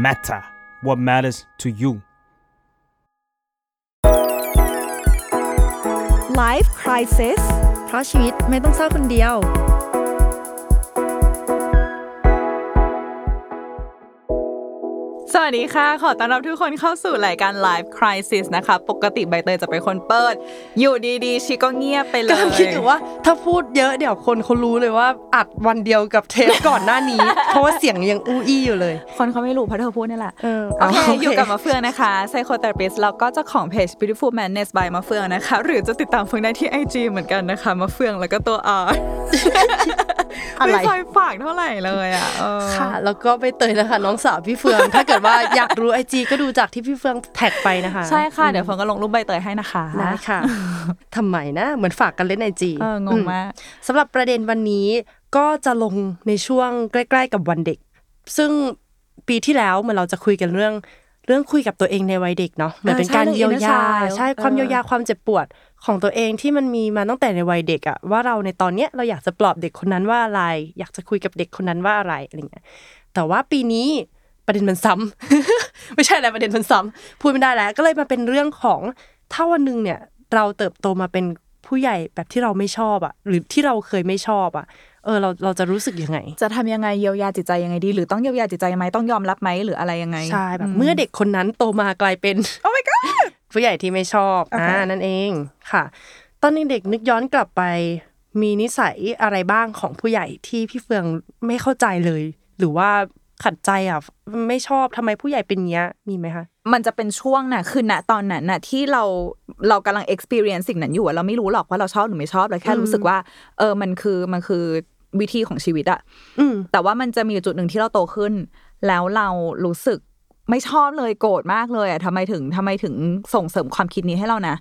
matter what matters to you Life Crisis เพราะชีวิตไม่ต้องเศร้าคนเดียว วัสดีค่ะ ขอต้อนรับทุกคนเข้าสู่รายการ Live Crisis นะคะ ปกติใบเตยจะเป็นคนเปิด อยู่ดีๆ ชิก็เงียบไปเลยกำลังคิดอยู่ว่าถ้าพูดเยอะเดี๋ยวคนเขารู้เลยว่าอัดวันเดียวกับเทปก่อนหน้านี้ เพราะว่าเสียงยังอู้อี้อยู่เลย คนเขาไม่รู้เพราะเธอพูดนี่แหละเออโอเคเอาโอเคอยู่กับมาเฟืองนะคะ Psychotherapist แล้วก็เจ้าของเพจ Beautiful Madness by มาเฟืองนะคะ หรือจะติดตามเฟืองได้ที่ IG เหมือนกันนะคะมาเฟืองแล้วก็ตัว R อะไรไม่ค่อยฝากเท่าไหร่เลยอะเออค่ะ แล้วก็ไปเตยนะคะน้องสาวพี่เฟือง ถ้าเกิดว่าอยากรู้ไอจีก็ดูจากที่พี่เฟืองแท็กไปนะคะ ใช่ค่ะ เดี๋ยวเฟืองก็ลงรูปใบเตยให้นะคะได้ค่ะทำไมนะ เหมือนฝากกันเล่นไอจีเอองงมากสำหรับประเด็นวันนี้ก็จะลงในช่วงใกล้ ๆ กับวันเด็ก ซึ่งปีที่แล้วเหมือนเราจะคุยกันเรื่อง เรื่องคุยกับตัวเองในวัยเด็กเนาะเหมือนเป็นการใช่เยียเรื่วองยา inner child ใช่ความเออเยียวยาความเจ็บปวดของตัวเองที่มันมีมาตั้งแต่ในวัยเด็กอะว่าเราในตอนเนี้ยเราอยากจะปลอบเด็กคนนั้นว่าอะไร อยากจะคุยกับเด็กคนนั้นว่าอะไรอะไรเงี้ยแต่ว่าปีนี้ประเด็นมันซ้ำไม่ใช่อะไรประเด็นมันซ้ำพูดไม่ได้แล้ว ก็เลยมาเป็นเรื่องของถ้าวันหนึ่งเนี่ย เราเติบโตมาเป็นผู้ใหญ่แบบที่เราไม่ชอบอะหรือที่เราเคยไม่ชอบอะ เออเราเราจะรู้สึกยังไง จะทำยังไงเยียวยาจิตใจยังไงดี หรือต้องเยียวยาจิตใจไหมต้องยอมรับไหมหรืออะไรยังไงใช่แบบเมื่อเด็กคนนั้นโตมากลายเป็นโอ้ my god ผู้ใหญ่ที่ไม่ชอบโอเคอ่านั่นเองค่ะ ตอนเด็กๆนึกย้อนกลับไป มีนิสัยอะไรบ้างของผู้ใหญ่ที่พี่เฟืองไม่เข้าใจเลย หรือว่าขัดใจอะไม่ชอบทำไมผู้ใหญ่เป็นเงี้ยมีไหมคะมันจะเป็นช่วงน่ะคือณตอนนั้นน่ะที่เราเรากำลัง experience สิ่งนั้นอยู่อะเราไม่รู้หรอกว่าเราชอบหรือไม่ชอบเราแค่รู้สึกว่า เออมันคือมันคือ วิธีของชีวิตอะอืมแต่ว่ามันจะมีจุดหนึ่งที่เราโตขึ้น แล้วเรารู้สึกไม่ชอบเลยโกรธมากเลยอะทำไมถึงทำไมถึงส่งเสริมความคิดนี้ให้เรานะ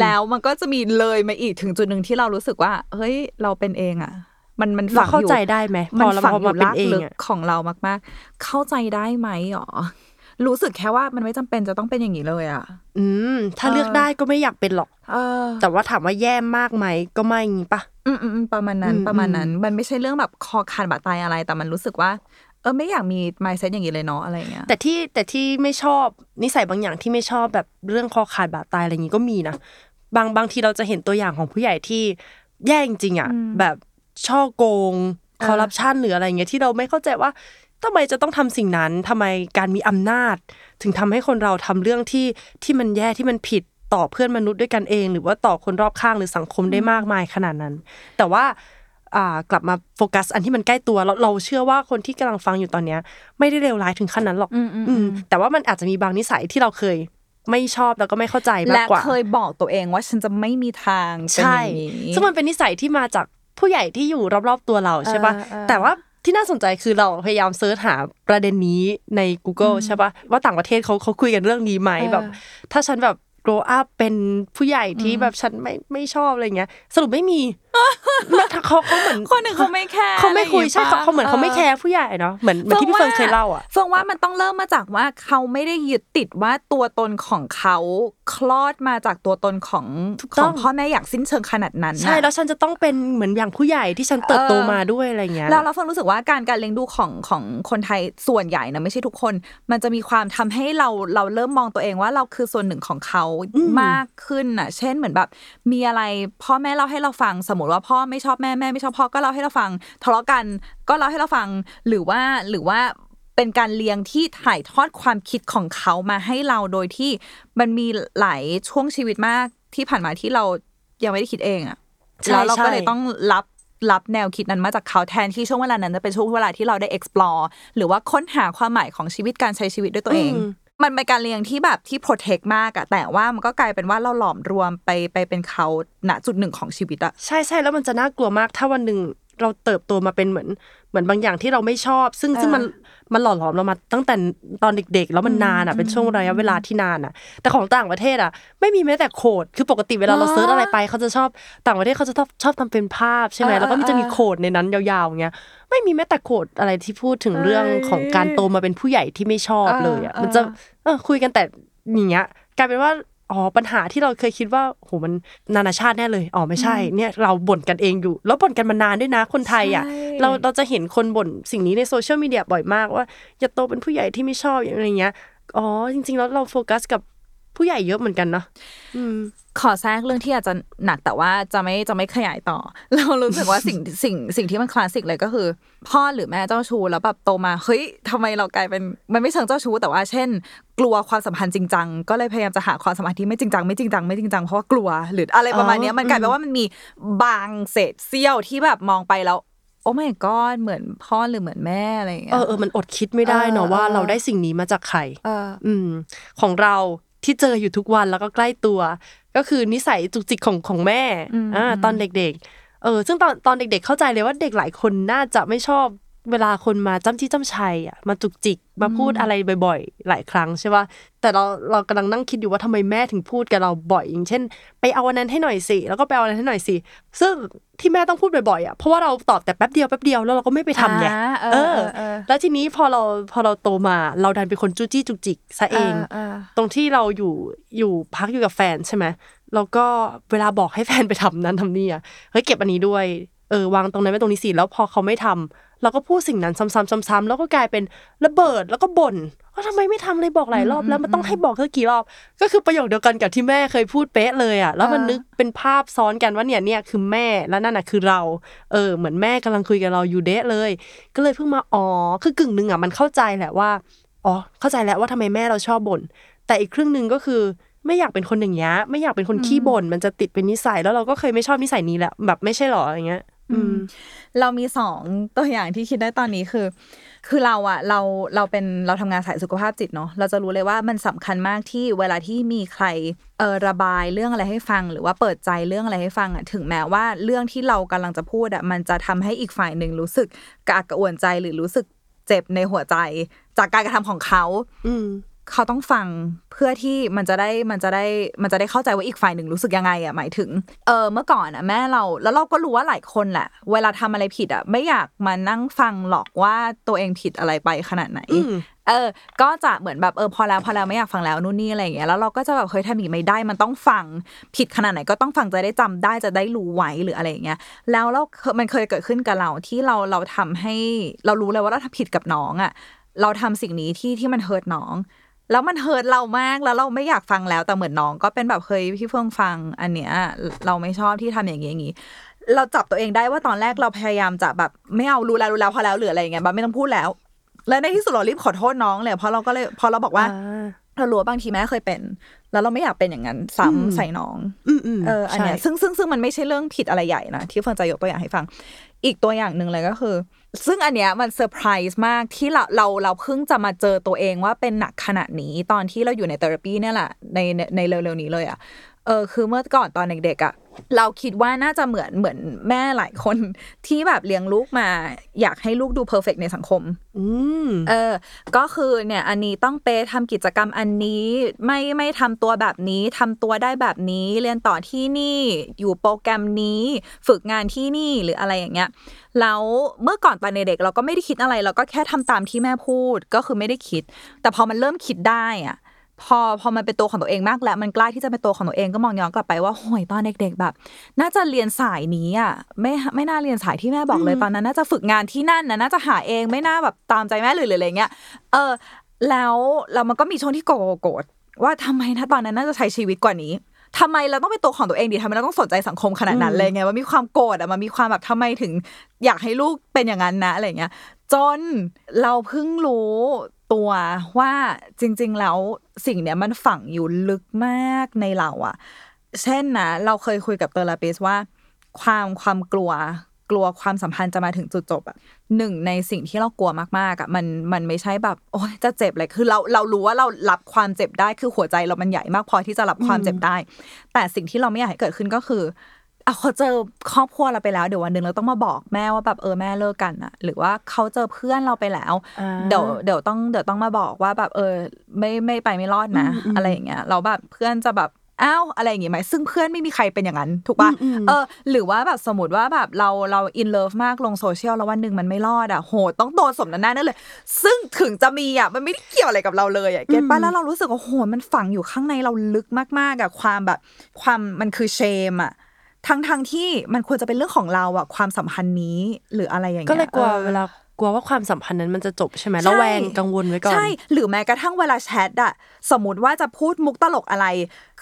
แล้วมันก็จะมีเลยมาอีกถึงจุดหนึ่งที่เรารู้สึกว่า เฮ้ย เราเป็นเองอะมันมันเราฝังเข้าอยู่ใจได้ไหมพมันอเราฝังพออมายู่เป็นลากเองลึกอะของเรามาก ๆ เข้าใจได้ไหมหรอ รู้สึกแค่ว่ามันไม่จำเป็นจะต้องเป็นอย่างนี้เลยอะ อืม ถ้าเลือกได้ก็ไม่อยากเป็นหรอกเออแต่ว่าถามว่าแย่มากไหมก็ไม่งี้ปะอืมอืมอืมประมาณนั้นอืมประมาณนั้น มันไม่ใช่เรื่องแบบคอขาดบาดตายอะไร แต่มันรู้สึกว่า เออไม่อยากมี mindset อย่างนี้เลยเนาะอะไรอย่างเงี้ย แต่ที่แต่ที่ไม่ชอบนิสัยบางอย่างที่ไม่ชอบแบบเรื่องคอขาดบาดตายอะไรอย่างงี้ก็มีนะบางบางทีเราจะเห็นตัวอย่างของผู้ใหญ่ที่แย่จริงๆอะแบบช่อโกงคอร์รัปชันหรืออะไรเงี้ยที่เราไม่เข้าใจว่า ทำไมจะต้องทำสิ่งนั้นทำไมการมีอำนาจ ถึงทำให้คนเราทำเรื่องที่ที่มันแย่ที่มันผิดต่อเพื่อนมนุษย์ด้วยกันเอง หรือว่าต่อคนรอบข้างหรือสังคมได้มากมายขนาดนั้น แต่ว่าอ่ากลับมาโฟกัส อันที่มันใกล้ตัวเราเราเชื่อว่าคนที่กำลังฟังอยู่ตอนเนี้ย ไม่ได้เลวร้ายถึงขั้นนั้นหรอกอืมอืมอืมแต่ว่ามันอาจจะมีบางนิสัยที่เราเคยไม่ชอบแล้วก็ไม่เข้าใจมากและกว่าเคยบอกตัวเองว่าฉันจะไม่มีทางเป็นใช่อย่างนี้ซึ่งมันเป็นนิสัยที่มาจากผู้ใหญ่ที่อยู่รอบๆตัวเราใช่ปะเออเออแต่ว่า ที่น่าสนใจคือเราพยายาม search หาประเด็นนี้ใน Google ใช่ปะว่าต่างประเทศเขาเขาคุยกันเรื่องนี้ไหมแบบ ถ้าฉันแบบ grow up เป็นผู้ใหญ่ที่แบบฉันไม่ไม่ชอบอะไรเงี้ยสรุปไม่มี เขาเขาเหมือนคนหนึ่งเขาไม่ care เขาไม่คุยอะไรใช่งเขางี้ปะเขาเหมือนเขาไม่ care ผู้ใหญ่เนาะเหมือนเหมือนที่พี่เฟิร์นเคยเล่าอะเฟิงว่ามันต้องเริ่มมาจากว่าเขาไม่ได้ยึดติดว่าตัวตนของเขาคลอดมาจากตัวตนของถูกขต้อองงพ่อแม่อย่างสิ้นเชิงขนาดนั้นน่ะใช่แล้วฉันจะต้องเป็นเหมือนอย่างผู้ใหญ่ที่ฉันเติบโตเออมาด้วยอะไรเงี้ยแล้วเราเฟิงรู้สึกว่าการการเลี้ยงดูของของคนไทยส่วนใหญ่นะไม่ใช่ทุกคน มันจะมีความทำให้เราเราเริ่มมองตัวเองว่าเราคือส่วนหนึ่งของเขาอืมมากขึ้นน่ะ เช่นเหมือนแบบ มีอะไรพ่อแม่เล่าให้เราฟังสมมติว่าพ่อไม่ชอบแม่แม่ไม่ชอบพ่อก็เล่าให้เราฟังทะเลาะกันก็เล่าให้เราฟังหรือว่าหรือว่าเป็นการเลี้ยงที่ถ่ายทอดความคิดของเขามาให้เราโดยที่มันมีหลายช่วงชีวิตมากที่ผ่านมาที่เรายังไม่ได้คิดเองอะแล้วเราก็เลยต้องรับรับแนวคิดนั้นมาจากเขาแทนที่ช่วงเวลานั้นจะเป็นช่วงเวลาที่เราได้ explore หรือว่าค้นหาความหมายของชีวิตการใช้ชีวิตด้วยตัวเอง มมันเป็นการเลี้ยงที่แบบที่ protect มากอะแต่ว่ามันก็กลายเป็นว่าเราหลอมรวมไปไปเป็นเขาณจุดหนึ่งของชีวิตอะใช่ใช่แล้วมันจะน่ากลัวมาก ถ้าวันหนึ่งเราเติบโตมาเป็นเหมือนเหมือนบางอย่างที่เราไม่ชอบ ซึ่งซึ่งมันมันหล่อหลอมเรามาตั้งแต่ตอนเด็ก ๆ แล้วมันนานอะเป็นช่วงระยะเวลาที่นานอะ แต่ของต่างประเทศอะ ไม่มีแม้แต่ quote คือปกติเวลาเราอ๋อ search อะไรไปเขาจะชอบต่างประเทศเขาจะชอบชอบทำเป็นภาพใช่ไหมเออแล้วก็มันจะมีเออ quote ในนั้นยาวๆอย่างเงี้ย ไม่มีแม้แต่ quote อะไรที่พูดถึงเรื่องเอ้ยของการโตมาเป็นผู้ใหญ่ที่ไม่ชอบเลยอะเออมันจะเออเออคุยกันแต่อย่างเงี้ยกลายเป็นว่าอ๋อปัญหาที่เราเคยคิดว่าโหมันนานาชาติแน่เลยอ๋อไม่ใช่ เนี่ยเราบ่นกันเองอยู่ แล้วบ่นกันมานานด้วยนะคนไทยอะใช่เราเราจะเห็นคนบ่นสิ่งนี้ในโซเชียลมีเดียบ่อยมากว่าอย่าโตเป็นผู้ใหญ่ที่ไม่ชอบอย่างอะไรเงี้ยอ๋อจริง ๆ แล้วเราโฟกัสกับ ผู้ใหญ่เยอะเหมือนกันเนาะอืมขอแทรกเรื่องที่อาจจะหนักแต่ว่าจะไม่จะไม่ขยายต่อ เรารู้สึกว่าสิ่งสิ่งสิ่งที่มันคลาสสิกเลยก็คือ พ่อหรือแม่เจ้าชู้แล้วแบบโตมาเฮ้ยทำไมเรากลายเป็นมันไม่เชิงเจ้าชู้แต่ว่าเช่น กลัวความสัมพันธ์จริงจังก็เลยพยายามจะหาความสัมพันธ์ที่ไม่จริงจังไม่จริงจังไม่จริงจังเพราะว่ากลัว หรืออะไรประมาณเนี้ยอ๋อมันกลายเป็นว่ามันมีบางเศษเสี้ยวที่แบบมองไปแล้วโอ้ไม่ก็เหมือนพ่อหรือเหมือนแม่อะไรอย่างเงี้เอยอเออมันอดคิดไม่ได้เนาะเออว่าเออเราได้สิ่งนี้มาจากใครเอออืมของเรา ที่เจออยู่ทุกวันแล้วก็ใกล้ตัว ก็คือนิสัยจุกจิกของของแม่อืมอ่าอืมตอนเด็ก ๆ เออ ซึ่งตอนตอนเด็ก ๆ เข้าใจเลยว่าเด็กหลายคนน่าจะไม่ชอบ เวลาคนมาจ้ำจี้จ้ำชัยอะมาจุกจิกมาพูดอะไรบ่อย ๆ หลายครั้งใช่ป่ะแต่เราเรากำลังนั่งคิดอยู่ว่าทำไมแม่ถึงพูดกับเราบ่อยอย่างเช่น ไปเอาอันนั้นให้หน่อยสิแล้วก็ไปเอาอันนั้นให้หน่อยสิซึ่งที่แม่ต้องพูดบ่อยๆอะเพราะว่าเราตอบแต่แป๊บเดียวแป๊บเดียวแล้วเราก็ไม่ไปทำไงอ่าเออเอเอออเออ แล้วทีนี้พอเราพอเราโตมาเราดันเป็นคนจู้จี้จุกจิกซะเองเออตรงที่เราอยู่อยู่พักอยู่กับแฟนใช่ไหมแล้วก็เวลาบอกให้แฟนไปทำนั้นทำนี่อะเฮ้ยเก็บอันนี้ด้วยเออวางตรงนั้นไว้ตรงนี้สิแล้วพอเขาไม่ทำ เราก็พูดสิ่งนั้นซ้ำๆซ้ำๆแล้วก็กลายเป็นระเบิดแล้วก็บ่นว่าทำไมไม่ทำเลยบอกหลายรอบแล้วมันต้องให้บอกเธอกี่รอบ ก็คือประโยคเดียวกันกับที่แม่เคยพูดเป๊ะเลยอะแล้วมันเออนึกเป็นภาพซ้อนกันว่าเนี่ยเนี่ยคือแม่แล้วนั่นน่ะคือเรา เออ เหมือนแม่กำลังคุยกับเราอยู่เดะเลย ก็เลยเพิ่งมาอ๋อคือกึ่งหนึ่งอะมันเข้าใจแหละว่าอ๋อเข้าใจแล้วว่าทำไมแม่เราชอบบ่นแต่อีกครึ่งหนึ่งก็คือไม่อยากเป็นคนอย่างเงี้ยไม่อยากเป็นคนขี้บ่นมันจะติดเป็นนิสัยแล้วเราก็เคยไม่ชอบนิสัยนี้แหละแบบไม่ใช่หรออย่างเงี้ยอืม เรามีสองตัวอย่างที่คิดได้ตอนนี้คือ คือเราอะเราเราเป็นเราทำงานสายสุขภาพจิตเนาะเราจะรู้เลยว่ามันสำคัญมากที่เวลาที่มีใครเออระบายเรื่องอะไรให้ฟัง หรือว่าเปิดใจเรื่องอะไรให้ฟังอะถึงแม้ว่าเรื่องที่เรากำลังจะพูดอะมันจะทำให้อีกฝ่ายหนึ่งรู้สึกกระอักกระอ่วนใจหรือรู้สึกเจ็บในหัวใจ จากการกระทำของเขา อื เขาต้องฟังเพื่อที่มันจะได้มันจะได้มันจะได้เข้าใจว่าอีกฝ่ายหนึ่งรู้สึกยังไงอะหมายถึงเออเมื่อก่อนอะแม่เราแล้วเราก็รู้ว่าหลายคนแหละ เวลาทำอะไรผิดอะไม่อยากมานั่งฟังหรอกว่าตัวเองผิดอะไรไปขนาดไหนอืมเออ ก็จะเหมือนแบบเออพอแล้วพอแล้วไม่อยากฟังแล้วนู่นนี่อะไรอย่างเงี้ยแล้วเราก็จะแบบเฮ้ยทำอย่างนี้ไม่ได้มันต้องฟังผิดขนาดไหนก็ต้องฟังจะได้จำได้จะได้รู้ไว้หรืออะไรอย่างเงี้ยแล้วเรามันเคยเกิดขึ้นกับเราที่เราเราทำให้เรารู้เลยว่าเราทำผิดกับน้องอะเราทำสิ่งนี้ที่ที่มันเฮิร์ตน้อง แล้วมันเฮิร์ตเรามากแล้วเราไม่อยากฟังแล้วแต่เหมือนน้องก็เป็นแบบเคยพี่เฟื่องฟัง อันเนี้ยเราไม่ชอบที่ทำอย่างนี้อย่างนี้เราจับตัวเองได้ว่าตอนแรกเราพยายามจะแบบไม่เอารู้แล้วรู้แล้วพอแล้วหรืออะไรอย่างเงี้ยแบบไม่ต้องพูดแล้ว แล้วในที่สุดเรารีบขอโทษน้องเลยเพราะเราก็เลยพอเราบอกว่าอ่าเรารู้ว่าบางทีแม่เคยเป็น แล้วเราไม่อยากเป็นอย่างนั้นซ้ำใส่น้องอืมอืมเอออันเนี้ยใช่ซึ่งซึ่งซึ่งมันไม่ใช่เรื่องผิดอะไรใหญ่นะที่เฟิร์นจะยกตัวอย่างให้ฟัง อีกตัวอย่างหนึ่งเลยก็คือซึ่งอันเนี้ยมันเซอร์ไพรส์มากที่เราเราเราเพิ่งจะมาเจอตัวเองว่าเป็นหนักขนาดนี้ตอนที่เราอยู่ใน therapy เนี่ยแหละในในในเร็วๆนี้เลยอะเออคือเมื่อก่อนตอนเด็กๆอะ เราคิดว่าน่าจะเหมือนเหมือนแม่หลายคนที่แบบเลี้ยงลูกมา อยากให้ลูกดู perfect ในสังคมอืมเออ ก็คือเนี่ย อันนี้ต้องเป๊ะทำกิจกรรมอันนี้ ไม่ไม่ทำตัวแบบนี้ทำตัวได้แบบนี้เรียนต่อที่นี่อยู่โปรแกรมนี้ ฝึกงานที่นี่หรืออะไรอย่างเงี้ยแล้วเมื่อก่อนตอนเด็กๆเราก็ไม่ได้คิดอะไร เราก็แค่ทำตามที่แม่พูดก็คือไม่ได้คิด แต่พอมันเริ่มคิดได้อะ พอพอมันเป็นตัวของตัวเองมากแล้วมันกล้าที่จะเป็นตัวของตัวเองก็มองย้อนกลับไปว่าโหยตอนเด็กๆแบบ น่าจะเรียนสายนี้อะไม่ไม่น่าเรียนสายที่แม่บอกเลยตอนนั้น น่าจะฝึกงานที่นั่นนะน่าจะหาเองไม่น่าแบบตามใจแม่เลยหรืออะไรเงี้ยเออ แล้วแล้วมันก็มีช่วงที่โกรธว่าทำไมนะตอนนั้นน่าจะใช้ชีวิตกว่านี้ทำไมเราต้องเป็นตัวของตัวเองดิทำไมเราต้องสนใจสังคมขนาดนั้นเลยไงว่ามีความโกรธอะมันมีความแบบทำไมถึง อยากให้ลูกเป็นอย่างนั้นนะอะไรเงี้ยจนเราเพิ่งรู้ ตัวว่าจริง ๆ แล้วสิ่งเนี้ยมันฝังอยู่ลึกมากในเราอะเช่นนะเราเคยคุยกับเตอร์ลาปิสว่า ความความกลัวกลัวความสัมพันธ์จะมาถึงจุดจบอะหนึ่งในสิ่งที่เรากลัวมากๆอะมันมันไม่ใช่แบบ โอ๊ยจะเจ็บเลยคือเราเรารู้ว่าเรารับความเจ็บได้คือหัวใจเรามันใหญ่มากพอที่จะรับความเจ็บได้ แต่สิ่งที่เราไม่อยากให้เกิดขึ้นก็คือ เอาเขาเจอครอบครัวเราไปแล้วเดี๋ยววันหนึ่งเราต้องมาบอกแม่ว่าแบบเออแม่เลิกกันอะหรือว่าเขาเจอเพื่อนเราไปแล้วอ่าเดี๋ยวเดี๋ยวต้องเดี๋ยวต้องมาบอกว่าแบบเออไม่ไม่ไปไม่รอดนะอืมอืมอะไรอย่างเงี้ยเราแบบเพื่อนจะแบบอ้าวอะไรอย่างงี้ไหมซึ่งเพื่อนไม่มีใครเป็นอย่างนั้น ถูกปะอืมอืมเออ หรือว่าแบบสมมติว่าแบบเราเราอินเลิฟมากลงโซเชียลแล้ววันหนึ่งมันไม่รอดอะโหต้องโดนสมน้ำหน้านั่นเลย ซึ่งถึงจะมีอะมันไม่ได้เกี่ยวอะไรกับเราเลยอะเก็ตปะแล้วเรารู้สึกว่าโหมันฝังอยู่ข้างในเราลึกมากๆอะความแบบความมันคือเชมอะ ทั้งทงๆที่มันควรจะเป็นเรื่องของเราอะความสัมพันธ์นี้ หรืออะไรอย่างเงี้ยก็เลยกลัวออเวลากลัวว่าความสัมพันธ์นั้นมันจะจบใช่ไหมระแวงกังวลไว้ก่อน ใช่ หรือแม้กระทั่งเวลาแชทอะสมมติว่าจะพูดมุกตลกอะไร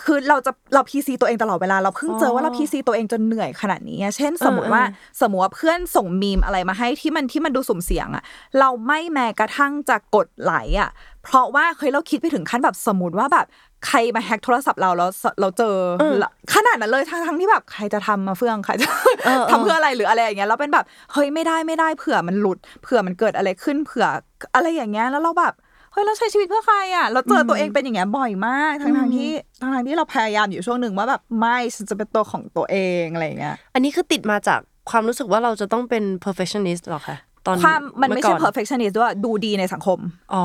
คือเราจะเราพีซีตัวเองตลอดเวลา เราเพิ่งเจอว่าเราพีซีตัวเองจนเหนื่อยขนาดนี้อะเช่น สมมติว่าสมมติว่าเพื่อนส่งมีมอะไรมาให้ที่มันที่มันดูสุ่มเสียงอะเราไม่แม้กระทั่งจะกดไหลอะเพราะว่าเคยเราคิดไปถึงขั้นแบบสมมติว่าแบบ ใครมาแฮ็กโทรศัพท์เราแล้วเราเจอละขนาดนั้นเลยทั้งทั้งที่แบบใครจะทำมาเฟื่องใครจะเออเออทำเพื่ออะไรหรืออะไรอย่างเงี้ยแล้วเป็นแบบเฮ้ยไม่ได้ไม่ได้เผื่อมันหลุดเผื่อมันเกิดอะไรขึ้นเผื่ออะไรอย่างเงี้ยแล้วเราแบบเฮ้ยเราใช้ชีวิตเพื่อใครอะเราเจอตัวเองเป็นอย่างเงี้ยบ่อยมากทั้งทางๆที่ทั้งทางๆที่เราพยายามอยู่ช่วงหนึ่งว่าแบบไม่ฉันจะเป็นตัวของตัวเองอะไรอย่างเงี้ยอันนี้คือติดมาจากความรู้สึกว่าเราจะต้องเป็น perfectionist หรอคะตอนความมันไม่ใช่เอก่อ perfectionist ด้วยดูดีในสังคม อ๋อ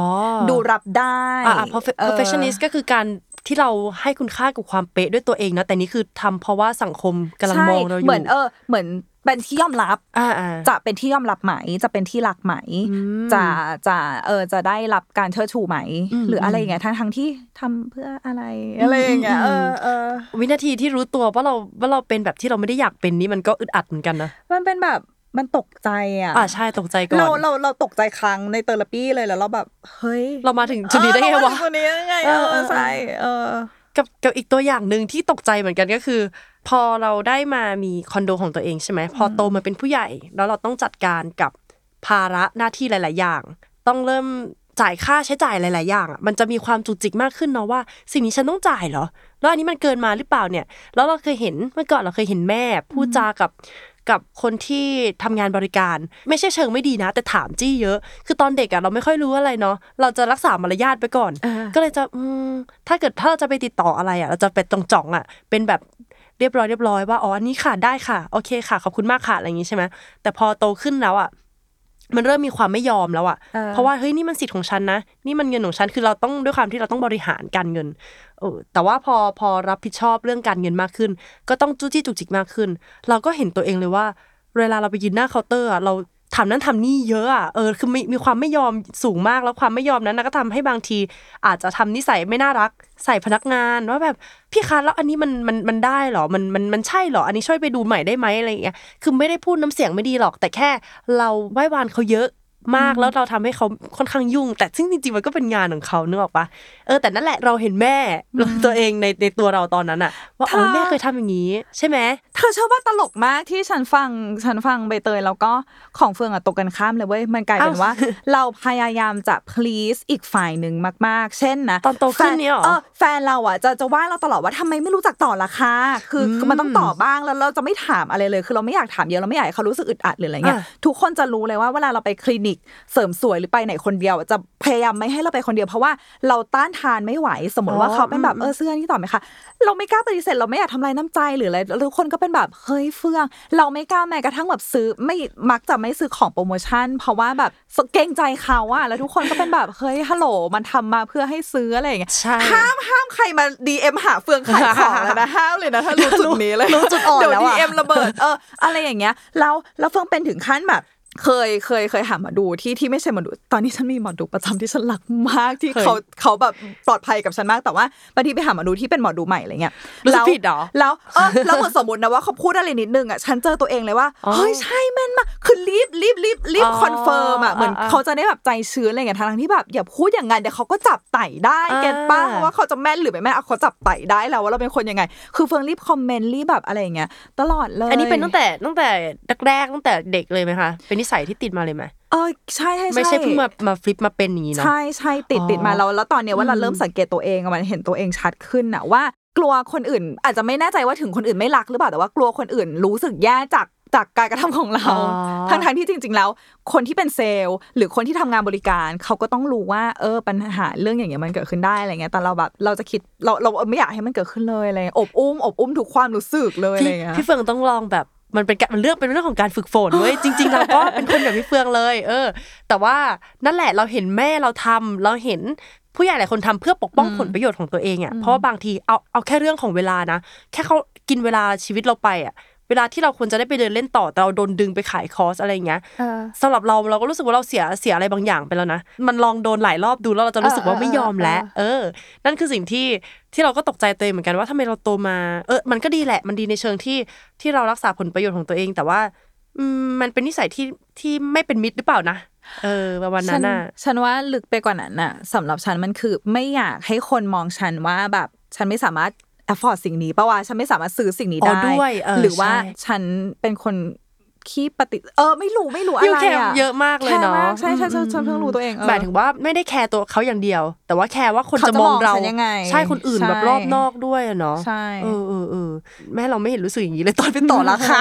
ดูรับได้อ่าอ่า perfe- เออ perfectionist ก็คือการ ที่เราให้คุณค่ากับความเป๊ะด้วยตัวเองนะแต่นี่คือทำเพราะว่าสังคมกำลังใช่มองเราอยู่เหมือนเออเหมือนเป็นที่ยอมรับอ่าอ่าจะเป็นที่ยอมรับไหม จะเป็นที่รักไหม จะจะเออจะได้รับการเชิดชูไหมอืมหรืออะไรอย่างเงี้ยทั้งทั้งที่ทำเพื่ออะไรอะไรอย่างเงี้ยอืเอมอเออวินาทีที่รู้ตัวว่าเราว่าเราเป็นแบบที่เราไม่ได้อยากเป็นนี่มันก็อึดอัดเหมือนกันนะมันเป็นแบบ มันตกใจอะอ่าใช่ตกใจก่อนเราเราเราตกใจครั้งในเทอราปีเลยแล้วเราแบบเฮ้ย เรามาถึงจุดนี้ได้ไงเออเราวะมาถึจุดนี้ได้ไงเอเอออเออใช่เออกับกับอีกตัวอย่างหนึ่งที่ตกใจเหมือนกันก็คือ พอเราได้มามีคอนโดของตัวเองใช่ไหมพอโตมาเป็นผู้ใหญ่ แล้วเราต้องจัดการกับภาระหน้าที่หลาย ๆ อย่าง ต้องเริ่มจ่ายค่าใช้จ่ายหลาย ๆ อย่างอะมันจะมีความจุกจิกมากขึ้นเนาะว่า สิ่งนี้ฉันต้องจ่ายเหรอ แล้วอันนี้มันเกินมาหรือเปล่าเนี่ย แล้วเราเคยเห็นเมื่อก่อนเราเคยเห็นแม่พูดจากับ กับคนที่ทำงานบริการ ไม่ใช่เชิงไม่ดีนะ แต่ถามจี้เยอะ คือตอนเด็กอะเราไม่ค่อยรู้อะไรเนาะเราจะรักษามารยาทไปก่อนอ่าก็เลยจะอืมถ้าเกิดถ้าเราจะไปติดต่ออะไรอะเราจะไปตรงจ่องๆอะเป็นแบบเรียบร้อยเรียบร้อยว่าอ๋ออันนี้ค่ะได้ค่ะโอเคค่ะขอบคุณมากค่ะอะไรอย่างงี้ใช่ไหมแต่พอโตขึ้นแล้วอะ มันเริ่มมีความไม่ยอมแล้วอะเออเพราะว่าเฮ้ยนี่มันสิทธิ์ของฉันนะนี่มันเงินของฉันคือเราต้องด้วยความที่เราต้องบริหารการเงินเออแต่ว่าพอพอรับผิดชอบเรื่องการเงินมากขึ้น ก็ต้องจู้จี้จุกจิกมากขึ้น เราก็เห็นตัวเองเลยว่า เวลาเราไปยืนหน้าเคาน์เตอร์อะเรา ทำนั้นทำนี่เยอะอะเออคือมีมีความไม่ยอมสูงมากแล้วความไม่ยอมนั้นนะก็ทำให้บางที อาจจะทำนิสัยไม่น่ารัก ใส่พนักงานว่าแบบพี่คะแล้วอันนี้มันมันมันได้เหรอมันมันมันใช่เหรอ อันนี้ช่วยไปดูใหม่ได้ไหมอะไรอย่างเงี้ยคือไม่ได้พูดน้ำเสียงไม่ดีหรอก แต่แค่เราไหว้วานเขาเยอะมากแล้วเราทำให้เขาค่อนข้างยุ่ง แต่ซึ่งจริงๆมันก็เป็นงานของเขาเนกออกปะเออแต่นั่นแหละเราเห็นแม่ตัวเองในในตัวเราตอนนั้นอะว่าอ๋อค่ะแม่เคยทำอย่างนี้ ใช่ไหม เธอเชื่อว่าตลกมากที่ฉันฟังฉันฟังใบเตยแล้วก็ของเฟืองอะตกกันข้ามเลยเว้ยมันกลายเป็นอ้าวว่า เราพยายามจะ please อีกฝ่ายหนึ่งมาก ๆ เช่นนะตอนโตขึ้นเนี่ยเหรอแฟเออแฟนเราอะจะจะว่าเราตลอดว่าทำไมไม่รู้จักต่อราคาคือคือมันต้องต่อบ้างแล้วเราจะไม่ถามอะไรเลย คือเราไม่อยากถามเยอะเราไม่อยากให้เขารู้สึกอึดอัดหรืออะไรเงี้ยอะทุกคนจะรู้เลยว่าเวลาเราไปคลินิกเสริมสวยหรือไปไหนคนเดียวอะจะพยายามไม่ให้เราไปคนเดียวเพราะว่าเราต้านทานไม่ไหวสมมติว่าเขาเป็นแบบเออเสื้อนี่ต่อไหมคะเราไม่กล้าปฏิเสธเราไม่อยากทำลายน้ำใจหรืออะไรแล้วทุกคนก็เป็นแบบเฮ้ยเฟือง เราไม่กล้าแม้กระทั่งแบบซื้อไม่มักจะไม่ซื้อของโปรโมชั่น เพราะว่าแบบเกรงใจเขาอะแล้วทุกคนก็เป็นแบบเฮ้ยฮัลโหลมันทำมาเพื่อให้ซื้ออะไรอย่างเงี้ยใช่ห้ามห้ามใครมา DM หาเฟืองขายของแล้วนะห้ามเลยนะถ้ารู้จุดนี้เลยรู้จุดอ่อนเดี๋ยวแล้วอะ DM ระเบิดเอออะไรอย่างเงี้ยแล้วแล้วเฟิร์นเป็นถึงขั้นแบบ เคยเคยเคยหาหมอดูที่ที่ไม่ใช่หมอดู ตอนนี้ฉันมีหมอดูประจำที่ฉันรักมากที่เคยเขาเขาแบบปลอดภัยกับฉันมากแต่ว่าบางทีไปหาหมอดูที่เป็นหมอดูใหม่อะไรเงี้ยรู้สึกแล้วผิดเหรอแล้วเออแล้วเหมือนสมมตินะว่าเขาพูดอะไรนิดนึงอะฉันเจอตัวเองเลยว่าอ๋อเฮ้ยใช่แม่นมากคือรีบรีบรีบรีบอ๋อ confirm อะเหมือนอ่าเขาจะได้แบบใจชื้นอะไรเงี้ยทั้งๆที่แบบอย่าพูดอย่างงั้นเดี๋ยวเขาก็จับไต๋ได้อ่า get ปะว่าเขาจะแม่นหรือไม่แม่นเอาเขาจับไต๋ได้แล้วว่าเราเป็นคนยังไง คือเฟิร์นรีบ comment รีบแบบอะไรอย่างเงี้ยตลอดเลย อันนี้เป็นตั้งแต่ตั้งแต่แรกๆตั้งแต่เด็กเลยไหมคะเป็นนิสัยที่ติดมาเลยไหมเออใช่ใช่ไม่ใช่เพิ่งมามา flip มาเป็นอย่างนี้เนาะใช่ใช่ติดอ๋อติดมาแล้วแล้วตอนเนี้ยว่าเราอืมเริ่มสังเกตตัวเองอะมันเห็นตัวเองชัดขึ้นอะว่า กลัวคนอื่น อาจจะไม่แน่ใจว่าถึงคนอื่นไม่รักหรือเปล่าแต่ว่ากลัวคนอื่นรู้สึกแย่จากจากการกระทำของเราอ๋อทั้งทั้งๆที่จริง ๆ แล้ว คนที่เป็นเซลล์ หรือคนที่ทำงานบริการเขาก็ต้องรู้ว่า เออปัญหาเรื่องอย่างเงี้ยมันเกิดขึ้นได้อะไรเงี้ยแต่เราแบบเราจะคิดเราเราไม่อยากให้มันเกิดขึ้นเลยอะไรเงี้ยอบอุ้มอบอุ้มทุกความรู้สึกเลยอะไรพี่เงี้ยพี่เฟืองต้องลองแบบ มันเป็นการมันเรื่องเป็นเรื่องของการฝึกฝนเว้ยจริงๆเราก็เป็นคนแบบพี่เฟืองเลย เออ แต่ว่านั่นแหละเราเห็นแม่เราทำเราเห็นผู้ใหญ่หลายคนทำเพื่อปกป้องอืมผลประโยชน์ของตัวเองอะเพราะว่าบางทีเอาเอาแค่เรื่องของเวลานะ แค่เขากินเวลาชีวิตเราไปอะ เวลาที่เราควรจะได้ไปเดินเล่นต่อแต่เราโดนดึงไปขายคอร์สอะไรอย่างเงี้ยเออสำหรับเราเราก็รู้สึกว่าเราเสียเสียอะไรบางอย่างไปแล้วนะมันลองโดนหลายรอบดูแล้วเราจะรู้สึกว่าเออไม่ยอมแล้วเออเออ นั่นคือสิ่งที่ที่เราก็ตกใจตัวเองเหมือนกันว่าทำไมเราโตมา เออ มันก็ดีแหละมันดีในเชิงที่ที่เรารักษาผลประโยชน์ของตัวเอง แต่ว่าอืมมันเป็นนิสัยที่ที่ไม่เป็นมิตรหรือเปล่านะเออประมาณนั้นน่ะฉันฉันว่าลึกไปกว่านั้นน่ะสำหรับฉันมันคือไม่อยากให้คนมองฉันว่าแบบ ฉันไม่สามารถ afford สิ่งนี้ปะวะฉันไม่สามารถซื้อสิ่งนี้อ๋อได้ด้วยเออหรือว่าใช่ฉันเป็นคนขี้ปฏิเออไม่รู้ไม่รู้อะไร you care อะเยอะมากเลยเนาะ care มากใช่ใช่ใช่ฉันเพิ่งรู้ตัวเองเออหมายถึงว่าไม่ได้ care ตัวเขาอย่างเดียว แต่ว่า care ว่าคนเขาจะจะมองมองเราฉันยังไงใช่คนอื่นใช่แบบรอบนอกด้วยอะเนาะใช่เออเออเออแม่เราไม่เห็นรู้สึกอย่างนี้เลยตอนเป็นต่อราคา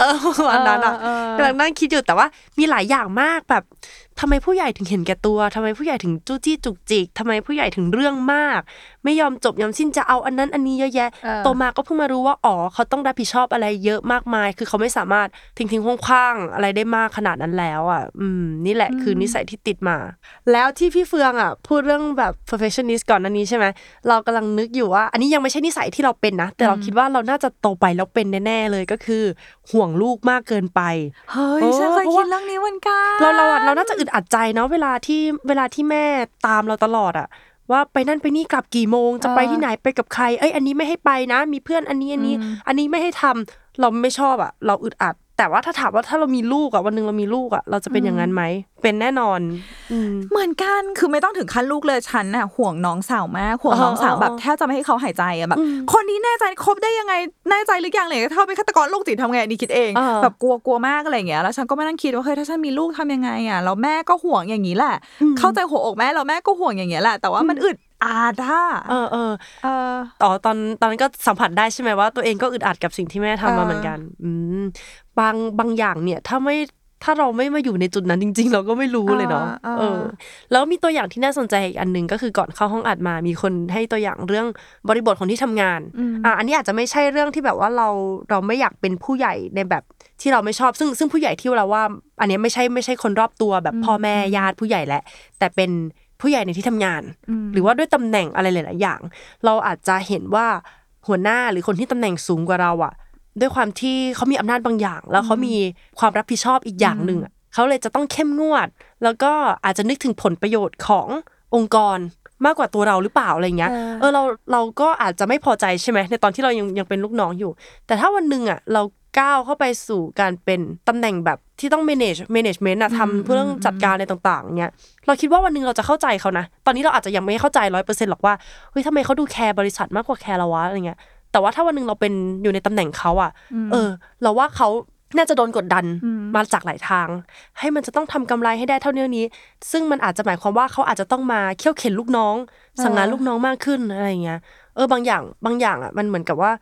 เออวันนั้นอะเออเออกำลังนั่งคิดอยู่แต่ว่ามีหลายอย่างมากแบบทำไมผู้ใหญ่ถึงเห็นแก่ตัวทำไมผู้ใหญ่ถึงจู้จี้จุกจิกทำไมผู้ใหญ่ถึงเรื่องมาก ไม่ยอมจบยอมสิ้นจะเอาอันนั้นอันนี้เยอะแยะเออโตมาก็เพิ่งมารู้ว่าอ๋อเขาต้องรับผิดชอบอะไรเยอะมากมาย คือเขาไม่สามารถทิ้งทิ้งๆคว้างๆอะไรได้มากขนาดนั้นแล้วอะ อืม นี่แหละคือนิสัยที่ติดมา แล้วที่พี่เฟืองอะ พูดเรื่องแบบ perfectionist ก่อนอันนี้ใช่ไหมเรากำลังนึกอยู่ว่า อันนี้ยังไม่ใช่นิสัยที่เราเป็นนะ แต่เราคิดว่าเราน่าจะโตไปแล้วเป็นแน่ๆเลยก็คือ ห่วงลูกมากเกินไปเฮ้ยเออฉันเคยเพราะคิว่าดเรื่องนี้เหมือนกันเราเราอะเราน่าจะอึดอัดใจเนาะเวลาที่เวลาที่แม่ตามเราตลอดอะว่าไปนั่นไปนี่กลับกี่โมง จะไปที่ไหนไปกับใคร เอ้ยอันนี้ไม่ให้ไปนะ มีเพื่อนอันนี้อันนี้ อันนี้ไม่ให้ทำเราไม่ชอบอะเราอึดอัด แต่ว่าถ้าถามว่าถ้าเรามีลูกอะวันหนึ่งเรามีลูกอะเราจะเป็นอย่างนั้นไหมเป็นแน่นอนอืมเหมือนกันคือไม่ต้องถึงขั้นลูกเลยฉันน่ะห่วงน้องสาวมากห่วงน้องสาวเออเออแบบแทบจะไม่ให้เขาหายใจอะแบบ คนนี้แน่ใจคบได้ยังไงแน่ใจหรือยังเลยถ้าเป็นฆาตกรโรคจิตทำไงอันนี่คิดเองเออแบบกลัวกลัวมากอะไรอย่างเงี้ยแล้วฉันก็มานั่งคิดว่าเฮ้ยถ้าฉันมีลูกทำยังไงอะแล้วแม่ก็ห่วงอย่างนี้แหละ เข้าใจหัวอกแม่แล้วแม่ก็ห่วงอย่างเงี้ยแหละแต่ว่ามันอึดอัดอะเออเออเออต่อตอนตอนนั้นก็สัมผัสได้ใช่ไหมว่า ตัวเองก็อึดอัดกับสิ่งที่แม่ทำเอมาอเหมือนกัน อืม บางบางอย่างเนี่ยถ้าไม่ถ้าเราไม่มาอยู่ในจุดนั้นจริง ๆ เราก็ไม่รู้เลยเนาะเออ แล้วมีตัวอย่างที่น่าสนใจอีกอันหนึ่งก็คือก่อนเข้าห้องอัดมามีคนให้ตัวอย่างเรื่องบริบทของที่ทำงาน อะอันนี้อาจจะไม่ใช่เรื่องที่แบบว่าเราเราไม่อยากเป็นผู้ใหญ่ในแบบที่เราไม่ชอบ ซึ่งซึ่งผู้ใหญ่ที่เราว่า อันนี้ไม่ใช่ไม่ใช่คนรอบตัวแบบพ่อแม่ญาติผู้ใหญ่แหละ แต่เป็นผู้ใหญ่ในที่ทำงาน หรือว่าด้วยตำแหน่งอะไรหลายๆอย่าง เราอาจจะเห็นว่าหัวหน้าหรือคนที่ตำแหน่งสูงกว่าเราอะ ด้วยความที่เขามีอำนาจบางอย่าง แล้วเขามีความรับผิดชอบอีกอย่างหนึ่งอะเขาเลยจะต้องเข้มงวด แล้วก็อาจจะนึกถึงผลประโยชน์ขององค์กรมากกว่าตัวเราหรือเปล่าอะไรเงี้ย เออเออเราเราก็อาจจะไม่พอใจใช่ไหมในตอนที่เรายังยังเป็นลูกน้องอยู่ แต่ถ้าวันหนึ่งอะเราก้าวเข้าไปสู่การเป็นตำแหน่งแบบที่ต้อง manage management อะทำเพื่อเรื่องจัดการอะไรต่างๆเงี้ยเราคิดว่าวันหนึ่งเราจะเข้าใจเขานะ ตอนนี้เราอาจจะยังไม่เข้าใจร้อยเปอร์เซ็นต์หรอกว่าเฮ้ยทำไมเขาดูแคร์บริษัทมากกว่าแคร์เราวะอะไรเงี้ย แต่ว่าถ้าวันหนึ่งเราเป็นอยู่ในตำแหน่งเขาอะเออ เราว่าเขาน่าจะโดนกดดันมาจากหลายทาง ให้มันจะต้องทำกำไรให้ได้เท่านี้นี้ ซึ่งมันอาจจะหมายความว่าเขาอาจจะต้องมาเคี่ยวเข็นลูกน้อง สั่งงานลูกน้องมากขึ้นอะไรเงี้ย เออบางอย่างบางอย่างอะมันเหมือนกับว่า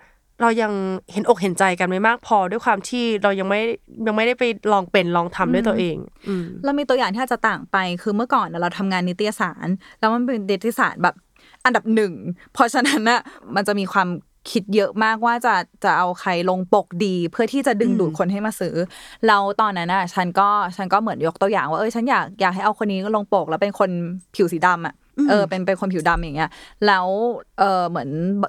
เรายังเห็นอกเห็นใจกันไม่มากพอด้วยความที่เรายังไม่ยังไม่ได้ไปลองเป็นลองทำด้วยตัวเองอืมเรามีตัวอย่างที่อาจจะต่างไปคือเมื่อก่อนน่ะเราทำงานนิตยสาร แล้วมันเป็นนิตยสารแบบอันดับหนึ่งเพราะฉะนั้นน่ะมันจะมีความ คิดเยอะมากว่าจะจะเอาใครลงปกดี เพื่อที่จะดึงดูดคนให้มาซื้อ เราตอนนั้นน่ะฉันก็ฉันก็เหมือนยกตัวอย่างว่าเออฉันอยากอยากให้เอาคนนี้ลงปกแล้วเป็นคนผิวสีดำอะเออเป็นเป็นคนผิวดำอย่างเงี้ยแล้วเออเหมือน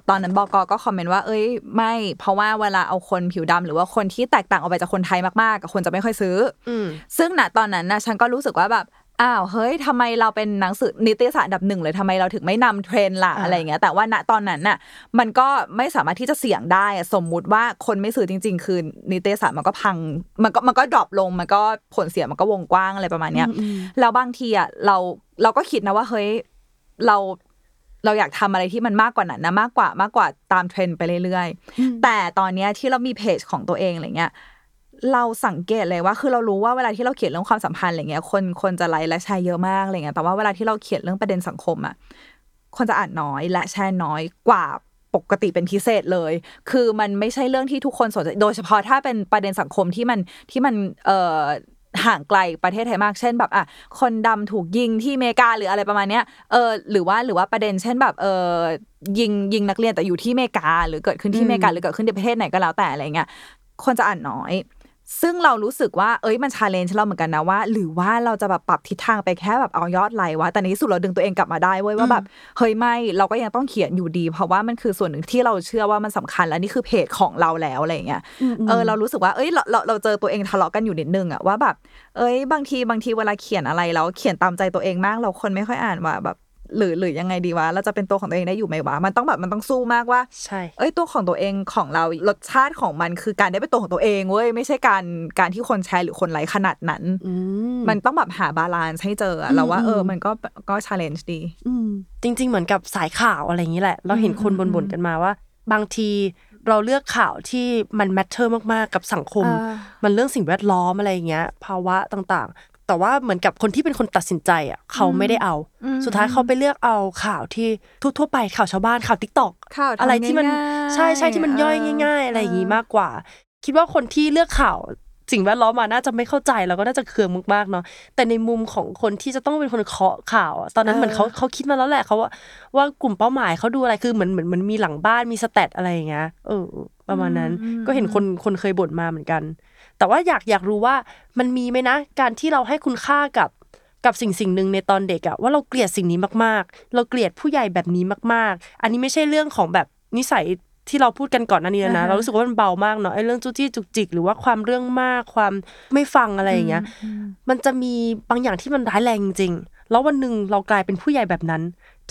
ตอนนั้นบกก็คอมเมนต์ว่าเอ้ยไม่เพราะว่าเวลาเอาคนผิวดำหรือว่าคนที่แตกต่างออกไปจากคนไทยมากๆกับคนจะไม่ค่อยซื้อออืมซึ่งณตอนนั้นนะฉันก็รู้สึกว่าแบบ อ้าวเฮ้ยทำไมเราเป็นหนังสือนิตยสารอันดับหนึ่งเลยทำไมเราถึงไม่นำเทรนด์ล่ะอ่าอะไรอย่างเงี้ยแต่ว่าณตอนนั้นน่ะมันก็ไม่สามารถที่จะเสี่ยงได้อะสมมุติว่าคนไม่ซื้อจริง ๆ คือนิตยสารมันก็พังมันก็มันก็ดรอปลง มันก็ผลเสียมันก็วงกว้างอะไรประมาณเนี้ยแล้วบางทีอะเราเราก็คิดนะว่าเฮ้ยเราเราอยากทำอะไรที่มันมากกว่านั้นนะมากกว่ามากกว่าตามเทรนด์ไปเรื่อยๆ แต่ตอนเนี้ยที่เรามีเพจของตัวเองอะไรเงี้ย เราสังเกตเลยว่า คือเรารู้ว่าเวลาที่เราเขียนเรื่องความสัมพันธ์อะไรเงี้ย คนคนจะไลค์และแชร์เยอะมากอะไรเงี้ย แต่ว่าเวลาที่เราเขียนเรื่องประเด็นสังคมอะ คนจะอ่านน้อยและแชร์น้อยกว่าปกติเป็นพิเศษเลย คือมันไม่ใช่เรื่องที่ทุกคนสนใจ โดยเฉพาะถ้าเป็นประเด็นสังคมที่มันที่มันเอ่อห่างไกลประเทศไทยมาก เช่นแบบอะ คนดำถูกยิงที่อเมริกาหรืออะไรประมาณเนี้ย เออ หรือว่าหรือว่าประเด็นเช่นแบบเออยิงยิงนักเรียนแต่อยู่ที่อเมริกา หรือเกิดขึ้นที่อเมริกาหรือเกิดขึ้นในประเทศไหนก็แล้วแต่อะไรเงี้ย คนจะอ่านน้อย ซึ่งเรารู้สึกว่าเอ้ยมัน challenge เราเหมือนกันนะว่า หรือว่าเราจะแบบปรับทิศทางไปแค่แบบเอายอดไลค์วะแต่ในที่สุดเราดึงตัวเองกลับมาได้เว้ยว่าแบบเฮ้ยไม่เราก็ยังต้องเขียนอยู่ดี เพราะว่ามันคือส่วนหนึ่งที่เราเชื่อว่ามันสำคัญและนี่คือเพจของเราแล้วอะไรอย่างเงี้ยเออเรารู้สึกว่าเอ้ยเราเราเราเจอตัวเองทะเลาะกันอยู่นิดนึงอะว่าแบบ เอ้ยบางทีบางทีเวลาเขียนอะไรแล้วเขียนตามใจตัวเองมาก เราคนไม่ค่อยอ่านว่าแบบ หรือหรือยังไงดีวะเราจะเป็นตัวของตัวเองได้อยู่ไหมวะมันต้องแบบมันต้องสู้มากว่าใช่เอ้ยตัวของตัวเองของเรารสชาติของมันคือการได้เป็นตัวของตัวเองเว้ยไม่ใช่การการที่คนแชร์หรือคนไลค์ขนาดนั้นอืมมันต้องแบบหา balance ให้เจออะเราว่าเออมันก็ก็ challenge ดีอืมจริง ๆ เหมือนกับสายข่าวอะไรอย่างนี้แหละ เราเห็นคนอืมบ่นๆกันมาว่า บางทีเราเลือกข่าวที่มัน matter มากๆ กับสังคมอ่ามันเรื่องสิ่งแวดล้อมอะไรอย่างเงี้ย ภาวะต่างๆ แต่ว่าเหมือนกับคนที่เป็นคนตัดสินใจอะเขาไม่ได้เอา สุดท้ายเขาไปเลือกเอาข่าวที่ทั่วๆไปข่าวชาวบ้านข่าว TikTokข่าวทำอะไรที่มันง่ายๆใช่ใช่ที่มันย่อยเออง่าย ๆ อะไรอย่างงี้มากกว่า คิดว่าคนที่เลือกข่าวสิ่งแวดล้อมมาน่าจะไม่เข้าใจแล้วก็น่าจะเคืองมากๆเนาะแต่ในมุมของคนที่จะต้องเป็นคนเคาะข่าวอะตอนนั้นเหมือนเขาเขาคิดมาแล้วแหละเขาว่าว่ากลุ่มเป้าหมายเขาดูอะไรคือเหมือนเหมือนเหมันมีหลังบ้านมีสแตทอะไรอย่างเงี้ยเออ ประมาณนั้นก็เห็นคนคนเคยบ่นมาเหมือนกัน แต่ว่าอยากอยากรู้ว่ามันมีไหมนะ การที่เราให้คุณค่ากับกับสิ่งสิ่งหนึ่งในตอนเด็กอะว่าเราเกลียดสิ่งนี้มากๆ เราเกลียดผู้ใหญ่แบบนี้มาก ๆ อันนี้ไม่ใช่เรื่องของแบบนิสัยที่เราพูดกันก่อนหน้านี้แล้วนะอ่าฮะเรารู้สึกว่ามันเบามากเนาะไอ้เรื่องจู้จี้จุกจิกหรือว่าความเรื่องมากความไม่ฟังอะไรอย่างเงี้ย มันจะมีบางอย่างที่มันร้ายแรงจริงๆแล้ววันหนึ่งเรากลายเป็นผู้ใหญ่แบบนั้น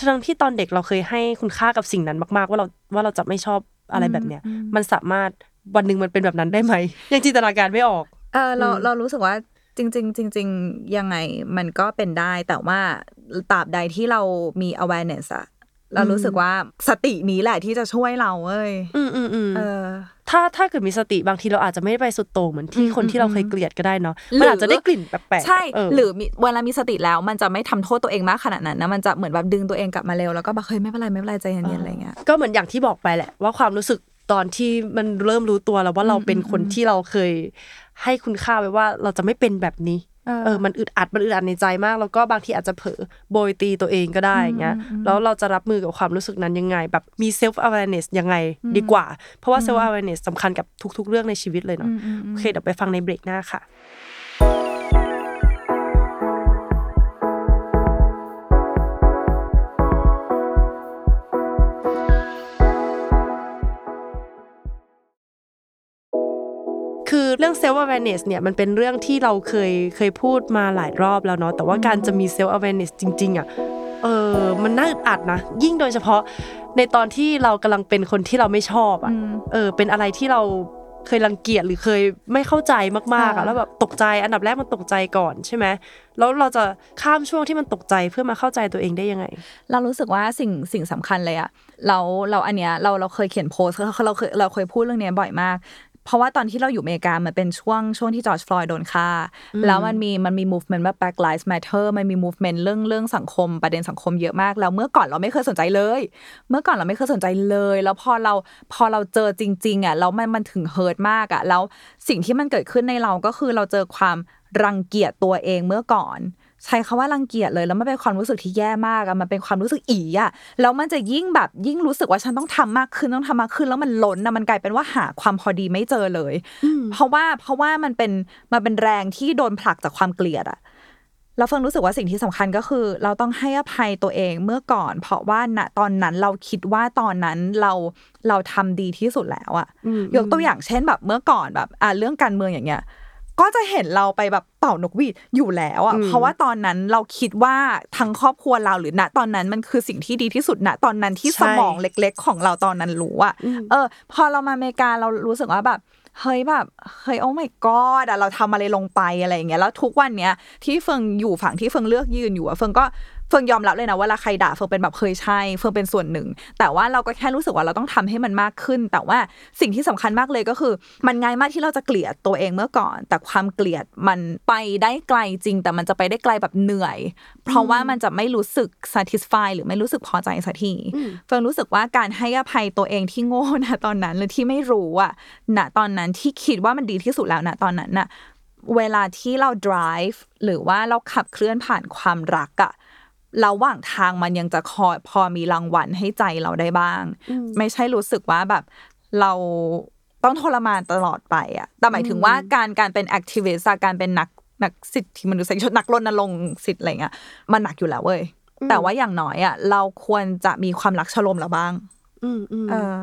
ทั้งที่ตอนเด็กเราเคยให้คุณค่ากับสิ่งนั้นมาก ๆ ว่าเราว่าเราจะไม่ชอบอะไรแบบเนี้ย มันสามารถวันหนึ่งมันเป็นแบบนั้นได้ไหมยังจินตนาการไม่ออกเออเราอืมเรารู้สึกว่าจริงๆจริงๆยังไงมันก็เป็นได้แต่ว่าตราบใดที่เรามี awareness อะเรารู้สึกว่าสตินี้แหละที่จะช่วยเราเว้ยอืมอืมอืมเออถ้าถ้าเกิดมีสติบางทีเราอาจจะไม่ได้ไปสุดโต่งเหมือนที่อืมคนที่เราเคยเกลียดก็ได้เนาะหรือมันอาจจะได้กลิ่นแปลกๆใช่เออหรือมีเวลามีสติแล้วมันจะไม่ทำโทษตัวเองมากขนาดนั้นนะมันจะเหมือนแบบดึงตัวเองกลับมาเร็วแล้วก็แบบเฮ้ยไม่เป็นไรไม่เป็นไรใจเย็นๆอะไรเงี้ยก็เหมือนอย่างที่บอกไปแหละว่าความรู้สึก ตอนที่มันเริ่มรู้ตัวแล้วว่าเราเป็นคนที่เราเคยให้คุณค่าไว้ว่าเราจะไม่เป็นแบบนี้เออเออ มันอึดอัด มันอึดอัดในใจมาก แล้วก็บางทีอาจจะเผลอโบยตีตัวเองก็ได้อย่างเงี้ย แล้วเราจะรับมือกับความรู้สึกนั้นยังไง แบบมี self awareness ยังไงดีกว่า เพราะว่า self awareness สำคัญกับทุก ๆ เรื่องในชีวิตเลยเนาะ โอเค เดี๋ยวไปฟังในเบรกหน้าค่ะ เรื่อง self awareness เนี่ยมันเป็นเรื่องที่เราเคยเคยพูดมาหลายรอบแล้วเนาะแต่ว่าการจะมี self awareness จริง ๆอะเออมันน่าอึดอัดนะ ยิ่งโดยเฉพาะในตอนที่เรากำลังเป็นคนที่เราไม่ชอบอะเออ เป็นอะไรที่เราเคยรังเกียจหรือเคยไม่เข้าใจมากๆอะค่ะแล้วแบบตกใจอันดับแรกมันตกใจก่อนใช่ไหมแล้วเราจะข้ามช่วงที่มันตกใจเพื่อมาเข้าใจตัวเองได้ยังไง เรารู้สึกว่าสิ่งสิ่งสำคัญเลยอะเราเราอันเนี้ยเราเราเคยเขียนโพสต์เราเราเคยเราเคยพูดเรื่องเนี้ยบ่อยมาก เพราะว่าตอนที่เราอยู่อเมริกามันเป็นช่วงช่วงที่จอร์จฟลอยด์โดนฆ่า แล้วมันมีมันมี movement แบบ Black Lives Matter มันมี movement เรื่องเรื่องสังคมประเด็นสังคมเยอะมาก แล้วเมื่อก่อนเราไม่เคยสนใจเลย เมื่อก่อนเราไม่เคยสนใจเลย แล้วพอเราพอเราเจอจริง ๆอะแล้วมันมันถึงเฮิร์ตมากอะแล้วสิ่งที่มันเกิดขึ้นในเราก็คือเราเจอความรังเกียจตัวเองเมื่อก่อน ใช้คำว่ารังเกียจเลย แล้วมันเป็นความรู้สึกที่แย่มากอะมันเป็นความรู้สึกอีอะแล้วมันจะยิ่งแบบยิ่งรู้สึกว่าฉันต้องทำมากขึ้นต้องทำมากขึ้น แล้วมันล้นอะมันกลายเป็นว่าหาความพอดีไม่เจอเลย เพราะว่าเพราะว่ามันเป็นมันเป็นแรงที่โดนผลักจากความเกลียดอะเราเฟิงรู้สึกว่าสิ่งที่สำคัญก็คือ เราต้องให้อภัยตัวเองเมื่อก่อน เพราะว่าณตอนนั้นเราคิดว่าตอนนั้นเราเราทำดีที่สุดแล้วอะอืมยกตัวอย่างเช่นแบบเมื่อก่อนแบบอ่าเรื่องการเมืองอย่างเงี้ย ก็จะเห็นเราไปแบบเป่านกหวีดอยู่แล้วอะอืมเพราะว่าตอนนั้นเราคิดว่าทั้งครอบครัวเราหรือณตอนนั้นมันคือสิ่งที่ดีที่สุดณตอนนั้นที่ใช่สมองเล็ก ๆ ของเราตอนนั้นรู้อะอืมเออ พอเรามาอเมริกาเรารู้สึกว่าแบบเฮ้ยแบบเฮ้ยโอ้ my god อะเราทำอะไรลงไปอะไรอย่างเงี้ยแล้วทุกวันเนี้ยที่เฟิงอยู่ฝั่งที่เฟิงเลือกยืนอยู่อะเฟิงก็ เฟิงยอมรับเลยนะว่าเวลาใครด่าเฟิงเป็นแบบเคยใช่ เฟิงเป็นส่วนหนึ่ง แต่ว่าเราก็แค่รู้สึกว่าเราต้องทำให้มันมากขึ้น แต่ว่าสิ่งที่สำคัญมากเลยก็คือ มันง่ายมากที่เราจะเกลียดตัวเองเมื่อก่อน แต่ความเกลียดมันไปได้ไกลจริง แต่มันจะไปได้ไกลแบบเหนื่อย เพราะว่ามันจะไม่รู้สึก satisfy หรือไม่รู้สึกพอใจสักทีเฟิร์นรู้สึกว่าการให้อภัยตัวเองที่โง่นะตอนนั้นหรือที่ไม่รู้อะณตอนนั้นที่คิดว่ามันดีที่สุดแล้วนะตอนนั้นน่ะเวลาที่เรา drive หรือว่าเราขับเคลื่อนผ่านความรักอะ ระหว่างทางมันยังจะคอยพอมีรางวัลให้ใจเราได้บ้าง ไม่ใช่รู้สึกว่าแบบเราต้องทรมานตลอดไปอะแต่หมายถึงว่าการการเป็นแอคทิวิสต์การเป็นนักนักสิทธิมนุษยชนนักรณรงค์สิทธิ์อะไรเงี้ยมันหนักอยู่แล้วเว้ยแต่ว่าอย่างน้อยอะเราควรจะมีความรักชโลมเราบ้างอืมอืมเออ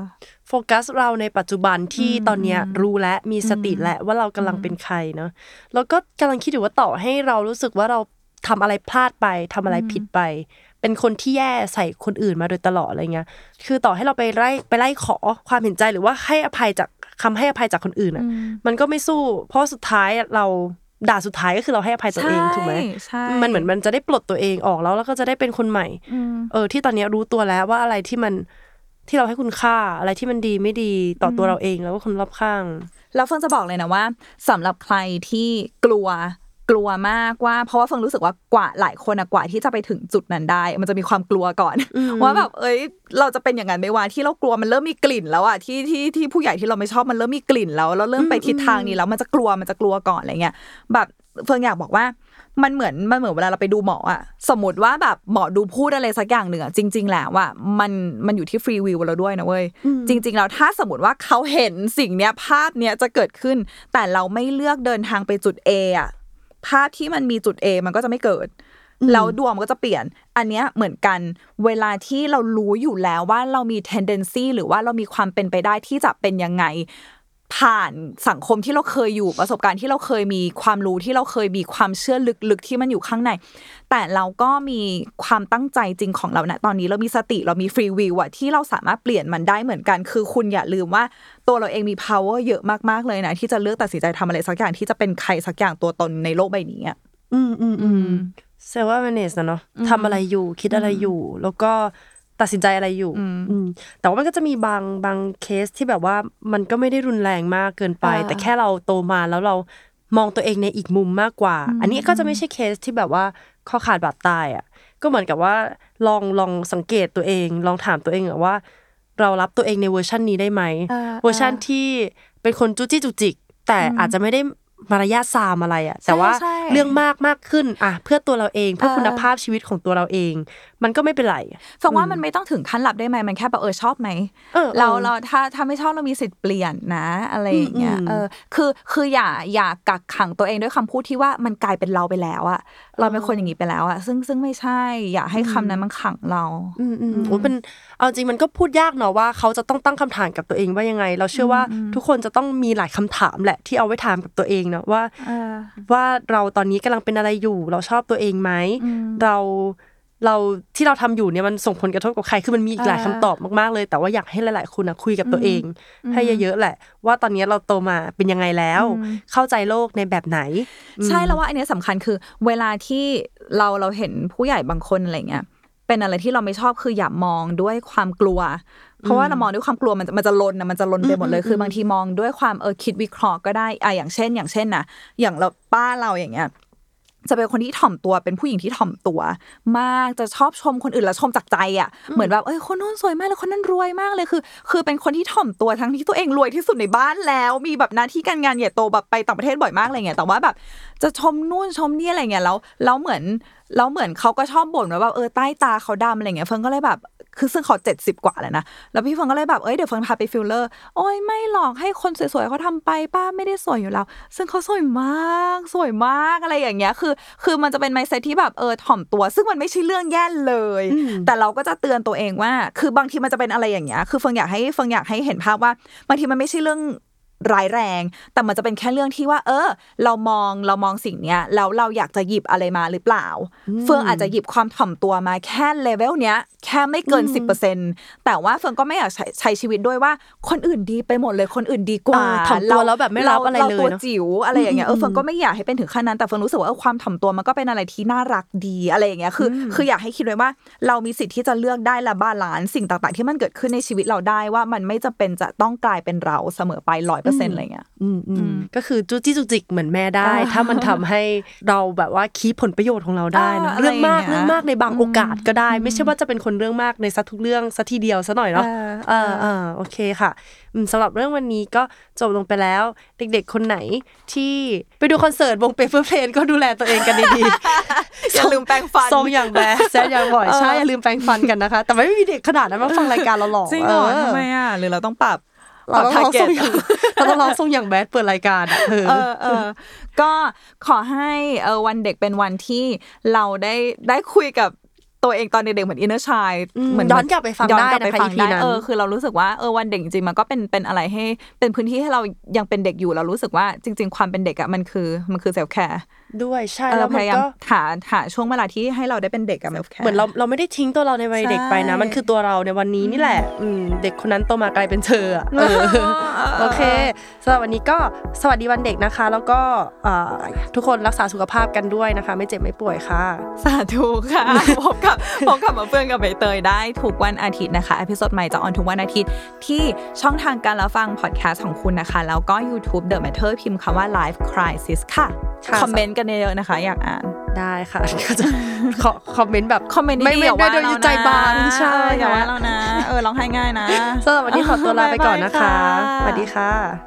โฟกัสเราในปัจจุบันที่ตอนเนี้ยรู้และมีสติและว่าเรากำลังเป็นใครเนาะแล้วก็กำลังคิดอยู่ว่าต่อให้เรารู้สึกว่าเรา ทำอะไรพลาดไปทำอะไรผิดไป เป็นคนที่แย่ใส่คนอื่นมาโดยตลอดอะไรเงี้ย คือต่อให้เราไปไล่ไปไล่ขอความเห็นใจหรือว่าให้อภัยจากคำให้อภัยจากคนอื่นอะ มันก็ไม่สู้ เพราะสุดท้ายเราด่าสุดท้ายก็คือเราให้อภัยตัวเองถูกไหมใช่มันเหมือนมันจะได้ปลดตัวเองออกแล้วแล้วก็จะได้เป็นคนใหม่ เออ ที่ตอนเนี้ยรู้ตัวแล้วว่าอะไรที่มันที่เราให้คุณค่าอะไรที่มันดีไม่ดีต่อตัวเราเองแล้วก็คนรอบข้าง แล้วเฟิงจะบอกเลยนะว่าสำหรับใครที่กลัว กลัวมากว่า เพราะว่าเฟิงรู้สึกว่ากว่าหลายคนอะกว่าที่จะไปถึงจุดนั้นได้ มันจะมีความกลัวก่อน ว่าแบบเอ้ย เราจะเป็นอย่างนั้นไหม่ว่าที่เรากลัวมันเริ่มมีกลิ่นแล้วอะที่ที่ที่ผู้ใหญ่ที่เราไม่ชอบมันเริ่มมีกลิ่นแล้วเราเริ่มไปทิศทางนี้แล้วมันจะกลัวมันจะกลัวก่อนอะไรเงี้ยแบบเฟิงอยากบอกว่ามันเหมือนมันเหมือนเวลาเราไปดูหมออะสมมติว่าแบบหมอดูพูดอะไรสักอย่างหนึ่งอะจริง ๆ แล้วอะมันมันอยู่ที่ฟรีวิวเราด้วยนะเว้ยจริง ๆ แล้วถ้าสมมติว่าเขาเห็นสิ่งเนี้ยภาพเนี้ยจะเกิดขึ้น แต่เราไม่เลือกเดินทางไปจุด A อะ ภาพที่มันมีจุด A มันก็จะไม่เกิดแล้วดวงมันก็จะเปลี่ยน อันเนี้ยเหมือนกัน เวลาที่เรารู้อยู่แล้วว่าเรามี tendency หรือว่าเรามีความเป็นไปได้ที่จะเป็นยังไง ผ่านสังคมที่เราเคยอยู่ประสบการณ์ที่เราเคยมีความรู้ที่เราเคยมีความเชื่อลึกๆที่มันอยู่ข้างใน แต่เราก็มีความตั้งใจจริงของเรานะตอนนี้เรามีสติเรามีฟรีวิวอะที่เราสามารถเปลี่ยนมันได้เหมือนกัน คือคุณอย่าลืมว่าตัวเราเองมี power เยอะมากๆเลยนะ ที่จะเลือกตัดสินใจทำอะไรสักอย่างที่จะเป็นใครสักอย่างตัวตนในโลกใบนี้อะอืมอืมอืมเซลว่าแมเนจนะเนาะทำอะไรอยู่คิดอะไรอยู่ แล้วก็ ตัดสินใจอะไรอยู่อืมแต่ว่ามันก็จะมีบางบางเคสที่แบบว่ามันก็ไม่ได้รุนแรงมากเกินไปอ่าแต่แค่เราโตมาแล้วเรามองตัวเองในอีกมุมมากกว่า อันนี้ก็จะไม่ใช่เคสที่แบบว่าข้อขาดบาดตายอะ ก็เหมือนกับว่าลองลองสังเกตตัวเอง ลองถามตัวเองอะว่า เรารับตัวเองในเวอร์ชันนี้ได้ไหมอ่าเวอร์ชันที่เป็นคนจู้จี้จุกจิก แต่อาจจะไม่ได้มารยาททรามอะไรอะ แต่ว่าใช่เรื่องมากมากขึ้นอะเพื่อตัวเราเองเพื่อเออคุณภาพชีวิตของตัวเราเองมันก็ไม่เป็นไรฟังว่ามันไม่ต้องถึงขั้นรับได้ไหมมันแค่แบบเออชอบไหมเออเออเราเราถ้าถ้าไม่ชอบเรามีสิทธิ์เปลี่ยนนะ อะไรอย่างเงี้ยอืมอืมเออคือคืออย่าอย่ากักขังตัวเองด้วยคำพูดที่ว่ามันกลายเป็นเราไปแล้วอะเราเป็นคนอย่างนี้ไปแล้วอะซึ่งซึ่งไม่ใช่ อย่าให้คำนั้นมันขังเรา อืมอืมโอ้เป็นเอาจริงมันก็พูดยากเนาะว่าเขาจะต้องตั้งคำถามกับตัวเองว่ายังไง เราเชื่อว่าทุกคนจะต้องมีหลายคำถามแหละที่เอาไว้ถามกับตัวเองเนาะว่าเออว่าเราตอนนี้กำลังเป็นอะไรอยู่ เราชอบตัวเองไหมเรา เราที่เราทำอยู่เนี่ยมันส่งผลกระทบกับใครคือมันมีอีกหลายอ่าคำตอบมากๆเลย แต่ว่าอยากให้หลายๆคนนะคุยกับตัวเอง ให้เยอะๆแหละ ว่าตอนนี้เราโตมาเป็นยังไงแล้ว เข้าใจโลกในแบบไหน ใช่แล้วว่าอันเนี้ยสำคัญคือ เวลาที่เราเราเห็นผู้ใหญ่บางคนอะไรเงี้ยเป็นอะไรที่เราไม่ชอบคืออย่ามองด้วยความกลัว เพราะว่าเรามองด้วยความกลัวมันจะมันจะลนนะมันจะลนไปหมดเลยคือบางทีมองด้วยความเออคิดวิเคราะห์ก็ได้อะอย่างเช่น อย่างเช่นนะอย่างเราป้าเราอย่างเงี้ย จะเป็นคนที่ถ่อมตัวเป็นผู้หญิงที่ถ่อมตัว มากจะชอบชมคนอื่นแล้วชมจากใจอะเหมือนแบบเอ้ยคนนู้นสวยมากเลยคนนั้นรวยมากเลยคือ คือเป็นคนที่ถ่อมตัวทั้งที่ตัวเองรวยที่สุดในบ้านแล้ว มีแบบหน้าที่การงานใหญ่โตแบบไปต่างประเทศบ่อยมากอะไรเงี้ยแต่ว่าแบบจะชมนู่นชมนี่อะไรเงี้ยแล้วแล้วเหมือนแล้วเหมือนเขาก็ชอบบ่นว่าแบบเออใต้ตาเขาดำอะไรเงี้ยเฟื่องก็เลยแบบคือซึ่งเขาเจ็ดสิบกว่าแล้วนะ แล้วพี่เฟื่องก็เลยแบบ เอ้ย เดี๋ยวเฟื่องพาไปฟิลเลอร์ โอ้ยไม่หรอกให้คนสวยๆเขาทำไปป้าไม่ได้สวยอยู่แล้ว ซึ่งเขาสวยมาก สวยมากอะไรอย่างเงี้ย คือ คือมันจะเป็น mindset ที่แบบเออถ่อมตัว ซึ่งมันไม่ใช่เรื่องแย่เลย แต่เราก็จะเตือนตัวเองว่า คือบางทีมันจะเป็นอะไรอย่างเงี้ย คือเฟื่องอยากให้เฟื่องอยากให้เห็นภาพว่าบางทีมันไม่ใช่เรื่อง ร้ายแรง แต่มันจะเป็นแค่เรื่องที่ว่า เออ เรามองเรามองสิ่งเนี้ยแล้วเราอยากจะหยิบอะไรมาหรือเปล่า เฟื่องอาจจะหยิบความถ่อมตัวมาแค่เลเวลเนี้ยแค่ไม่เกิน10%แต่ว่าเฟื่องก็ไม่อยากใช้ใช้ชีวิตด้วยว่า คนอื่นดีไปหมดเลยคนอื่นดีกว่าเออถ่อมตัวแล้วแบบไม่รับอะไรเลยตัวเนอะจิ๋วอะไรอย่างเงี้ยเออเฟื่องก็ไม่อยากให้เป็นถึงขั้นนั้นแต่เฟื่องรู้สึกว่าเออความถ่อมตัวมันก็เป็นอะไรที่น่ารักดีอะไรอย่างเงี้ยคืออคืออยากให้คิดไว้ว่า เรามีสิทธิ์ที่จะเลือกได้และ balance สิ่งต่าง ๆ ที่มันเกิดขึ้นในชีวิตเราได้ว่ามันไม่จำเป็นจะต้องกลายเป็นเราเสมอไปร้อยเปอร์เซ็นต์อะไรเงี้ยอืมอืมก็คือจู้จี้จุกจิกเหมือนแม่ได้อ่าถ้ามันทำให้เราแบบว่า keepผลประโยชน์ของเราได้เนอะอ่าเรื่องมากอะไรอย่างเงี้ยเรื่องมากในบางโอกาสก็ได้ ไม่ใช่ว่าจะเป็นคนเรื่องมากในสักทุกเรื่องสักทีเดียวซะหน่อยเนาะเออเออเออโอเคค่ะอืมสำหรับเรื่องวันนี้ก็จบลงไปแล้ว เด็กๆคนไหนที่ไปดูคอนเสิร์ตวง Paper Planes ก็ดูแลตัวเองกันดีๆอย่าลืมแปรงฟันทรงอย่าง bad sad อย่างบ่อยใช่อย่าลืมแปรงฟันกันนะคะ แต่ไม่มีเด็กขนาดนั้นมาฟังรายการเราหรอกจริงเหรอเออทำไมอะหรือเราต้องปรับเราต้องร้องทรง target อย่างเราต้องร้องทรงอย่าง bad เปิดรายการอะเออเออเออก็ขอให้เออวันเด็กเป็นวันที่เราได้ได้คุยกับ ตัวเองตอนเด็กๆเหมือน inner child อืมเหมือนย้อนกลับไปฟังย้อนได้กลับไปนะคะฟัง EP ได้นั้นเออคือเรารู้สึกว่าเออวันเด็กจริงๆมันก็เป็นเป็นอะไรให้ เป็นพื้นที่ให้เรายังเป็นเด็กอยู่เรารู้สึกว่าจริง ๆ ความเป็นเด็กอะมันคือมันคือ self-careด้วยใช่เราแล้วพมันยายามก็หาหาช่วงเวลาที่ให้เราได้เป็นเด็กกับ self-care เหมือนเราเราไม่ได้ทิ้งตัวเราในวัยเด็กไปนะใช่มันคือตัวเราในวันนี้นี่แหละอืมเด็กคนนั้นโตมากลายเป็นเธออะเออโอเคสำหรับวันนี้ก็สวัสดีวันเด็กนะคะ แล้วก็อ่าทุกคนรักษาสุขภาพกันด้วยนะคะ ไม่เจ็บไม่ป่วยค่ะ สาธุค่ะพบกับพบกับมาเฟื่องกับใบเตยได้ทุกวันอาทิตย์นะคะ episode ใหม่จะ on ทุกวันอาทิตย์ที่ช่องทางการรับฟังพอดแคสต์ของคุณนะคะ แล้วก็ YouTube The Matter พิมพ์คำว่า Life Crisis ค่ะค่ะคอมเมนต์กันเยอะๆนะคะ อยากอ่านได้ค่ะก็จะขอคอมเมนต์แบบคอมเมนต์ไม่ดีๆไม่อย่าว่าได้โดยเรานะใจบางใช่เอออย่าว่านะเรานะ เออร้องไห้ง่ายนะสำหรับวันนี้ขอตัวลาไปก่อนนะคะบ๊ายบายค่ะสวัสดีค่ะ